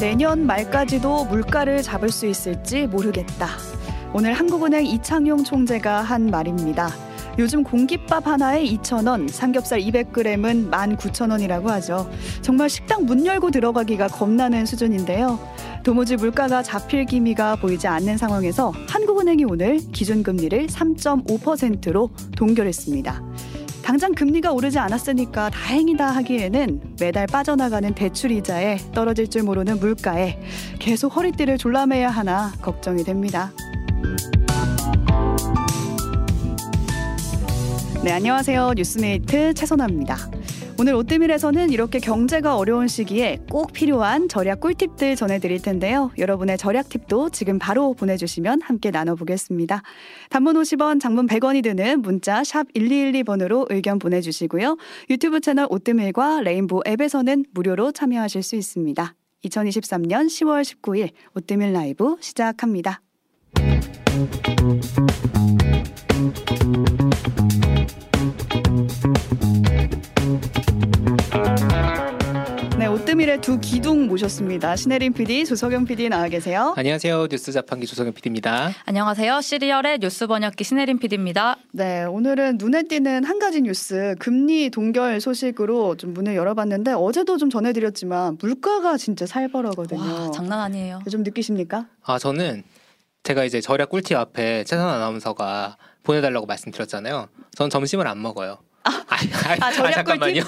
내년 말까지도 물가를 잡을 수 있을지 모르겠다. 오늘 한국은행 이창용 총재가 한 말입니다. 요즘 공깃밥 하나에 2,000원, 삼겹살 200g은 19,000원이라고 하죠. 정말 식당 문 열고 들어가기가 겁나는 수준인데요. 도무지 물가가 잡힐 기미가 보이지 않는 상황에서 한국은행이 오늘 기준금리를 3.5%로 동결했습니다. 당장 금리가 오르지 않았으니까 다행이다 하기에는 매달 빠져나가는 대출 이자에 떨어질 줄 모르는 물가에 계속 허리띠를 졸라매야 하나 걱정이 됩니다. 네, 안녕하세요. 뉴스메이트 최선아입니다. 오늘 오뜨밀에서는 이렇게 경제가 어려운 시기에 꼭 필요한 절약 꿀팁들 전해드릴 텐데요. 여러분의 절약 팁도 지금 바로 보내주시면 함께 나눠보겠습니다. 단문 50원, 장문 100원이 드는 문자 sharp 1212번으로 의견 보내주시고요. 유튜브 채널 오뜨밀과 레인보 앱에서는 무료로 참여하실 수 있습니다. 2023년 10월 19일 오뜨밀 라이브 시작합니다. 모셨습니다. 신혜림 PD, 조석영 PD 나와 계세요. 안녕하세요. 뉴스 자판기 조성현 PD입니다. 안녕하세요. 시리얼의 뉴스 번역기 신혜림 PD입니다. 네, 오늘은 눈에 띄는 한 가지 뉴스, 금리 동결 소식으로 좀 문을 열어봤는데 어제도 좀 전해드렸지만 물가가 진짜 살벌하거든요. 와, 장난 아니에요. 좀 느끼십니까? 아 저는 제가 이제 절약 꿀팁 앞에 최선 아나운서가 보내달라고 말씀드렸잖아요. 전 점심을 안 먹어요. 아, 아, 아, 절약 잠깐만요.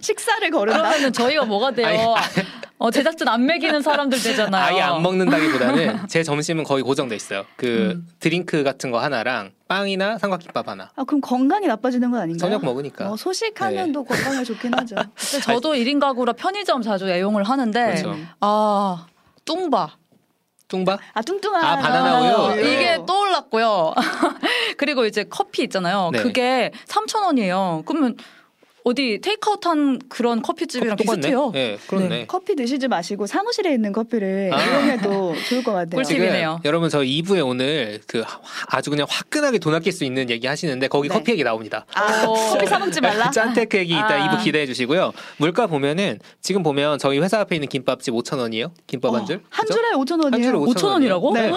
식사를 거른다. 그러면은 저희가 뭐가 돼요? 아니, 어, 제작진 안 먹이는 사람들 되잖아요. 아예 안 먹는다기보다는 제 점심은 거의 고정돼 있어요. 그 음. 드링크 같은 거 하나랑 빵이나 삼각김밥 하나. 아, 그럼 건강이 나빠지는 건 아닌가요? 저녁 먹으니까. 어, 소식하면 네. 또 건강에 좋긴 하죠. 근데 저도 1인 가구라 편의점 자주 애용을 하는데 그렇죠. 아 뚱바 뚱바? 아, 뚱뚱한. 아, 바나나 우유? 네. 이게 떠올랐고요. 그리고 이제 커피 있잖아요. 네. 그게 3,000원이에요. 그러면 어디 테이크아웃한 그런 커피집이랑 똑같네? 비슷해요. 네, 그렇네. 네. 커피 드시지 마시고 사무실에 있는 커피를 아. 이용해도 좋을 것 같아요. 꿀팁. 꿀팁이네요. 여러분 저 2부에 오늘 그 화- 아주 그냥 화끈하게 돈 아낄 수 있는 얘기 하시는데 거기 네. 커피 얘기 나옵니다. 아, 오. 커피 사 먹지 말라. 짠테크 얘기 이따 아. 2부 기대해 주시고요. 물가 보면은 지금 보면 저희 회사 앞에 있는 김밥집 5천 원이에요. 김밥 한 줄. 어, 한 그죠? 줄에 5천 한 줄에 원이에요. 5천 5천 원이라고? 네.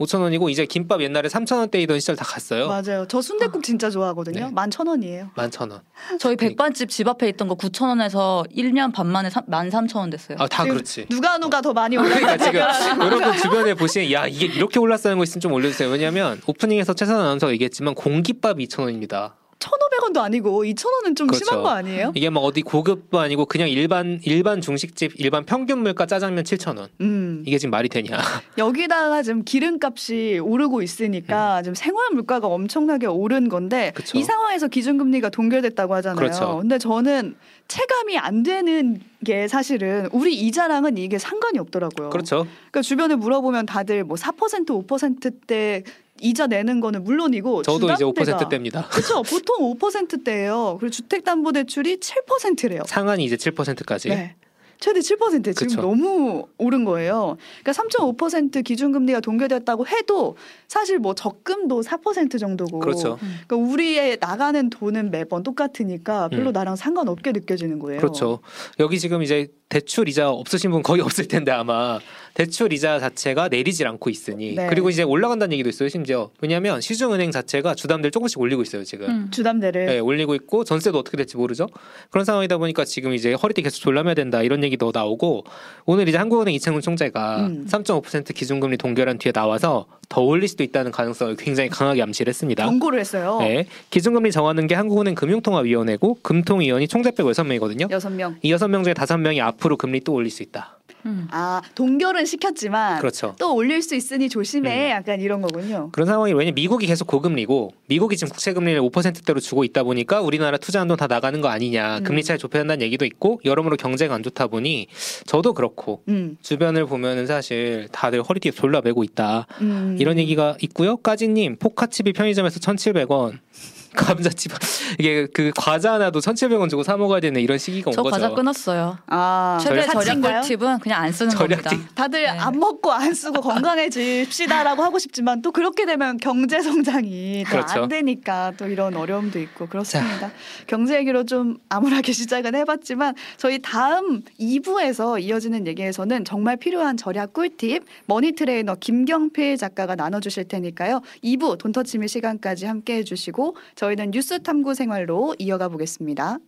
5천 원이고 이제 김밥 옛날에 3천 원대이던 시절 다 갔어요. 맞아요. 저 순대국 진짜 좋아하거든요. 네. 만천 원이에요. 11,000원. 저희 백반집 집 앞에 있던 거 9천 원에서 1년 반 만에 13,000원 됐어요. 아, 다 그렇지. 누가 누가 더 많이 그러니까 올랐을까? 지금 여러분 주변에 보시면 야 이게 이렇게 올랐다는 거 있으면 좀 올려주세요. 왜냐하면 오프닝에서 최선 아나운서가 얘기했지만 공깃밥이 2,000원입니다. 1,500원도 아니고 2,000원은 좀 그렇죠. 심한 거 아니에요? 이게 뭐 어디 고급도 아니고 그냥 일반 일반 중식집 일반 평균 물가 짜장면 7,000원. 음. 이게 지금 말이 되냐? 여기다가 지금 기름값이 오르고 있으니까 지금 생활 물가가 엄청나게 오른 건데 음. 그쵸. 이 상황에서 기준금리가 동결됐다고 하잖아요. 그렇죠. 근데 저는 체감이 안 되는 게 사실은 우리 이자랑은 이게 상관이 없더라고요. 그렇죠. 그러니까 주변에 물어보면 다들 뭐 4% 5%대 이자 내는 거는 물론이고 저도 이제 주담대가 5%대입니다. 그렇죠. 보통 5%대예요. 그리고 주택담보대출이 7%래요. 상한이 이제 7%까지. 네. 최대 7% 지금 그쵸. 너무 오른 거예요. 그러니까 3.5% 기준금리가 동결됐다고 해도 사실 뭐 적금도 4% 정도고. 그렇죠. 그러니까 우리의 나가는 돈은 매번 똑같으니까 별로 음. 나랑 상관없게 느껴지는 거예요. 그렇죠. 여기 지금 이제 대출 이자 없으신 분 거의 없을 텐데 아마 대출 이자 자체가 내리질 않고 있으니 네. 그리고 이제 올라간다는 얘기도 있어요 심지어 왜냐하면 시중은행 자체가 주담대를 조금씩 올리고 있어요 지금 음. 주담대를 네, 올리고 있고 전세도 어떻게 될지 모르죠 그런 상황이다 보니까 지금 이제 허리띠 계속 졸라매야 된다 이런 얘기도 나오고 오늘 이제 한국은행 이창훈 총재가 음. 3.5% 기준금리 동결한 뒤에 나와서 더 올릴 수도 있다는 가능성을 굉장히 강하게 암시를 했습니다. 경고를 했어요. 네, 기준금리 정하는 게 한국은행 금융통화위원회고 금통위원이 총재 빼고 여섯 명이거든요. 여섯 명. 이 여섯 명 중에 다섯 명이 앞 으로 금리 또 올릴 수 있다. 음. 아 동결은 시켰지만 그렇죠. 또 올릴 수 있으니 조심해. 음. 약간 이런 거군요. 그런 상황이 왜냐 면 미국이 계속 고금리고 미국이 지금 국채 금리를 5%대로 주고 있다 보니까 우리나라 투자한 돈다 나가는 거 아니냐 음. 금리 차이 좁혀한다는 얘기도 있고 여러모로 경제가 안 좋다 보니 저도 그렇고 음. 주변을 보면은 사실 다들 허리띠에 졸라 매고 있다 음. 이런 얘기가 있고요 까지님 포카칩이 편의점에서 1,700원 감자칩 이게 그 과자 하나도 1,700원 주고 사 먹어야 되는 이런 시기가 온 저 거죠. 과자 끊었어요. 아, 최대 절약- 사치인가요? 꿀팁은 그냥 안 쓰는 절약 겁니다. 다들 네. 안 먹고 안 쓰고 건강해집시다라고 하고 싶지만 또 그렇게 되면 경제 성장이 더안 그렇죠. 되니까 또 이런 어려움도 있고 그렇습니다. 경제 얘기로 좀 암울하게 시작은 해봤지만 저희 다음 2부에서 이어지는 얘기에서는 정말 필요한 절약 꿀팁 money trainer 김경필 작가가 나눠주실 테니까요. 2부 돈터치미 시간까지 함께 해 주시고 저희는 뉴스 탐구 생활로 이어가 보겠습니다.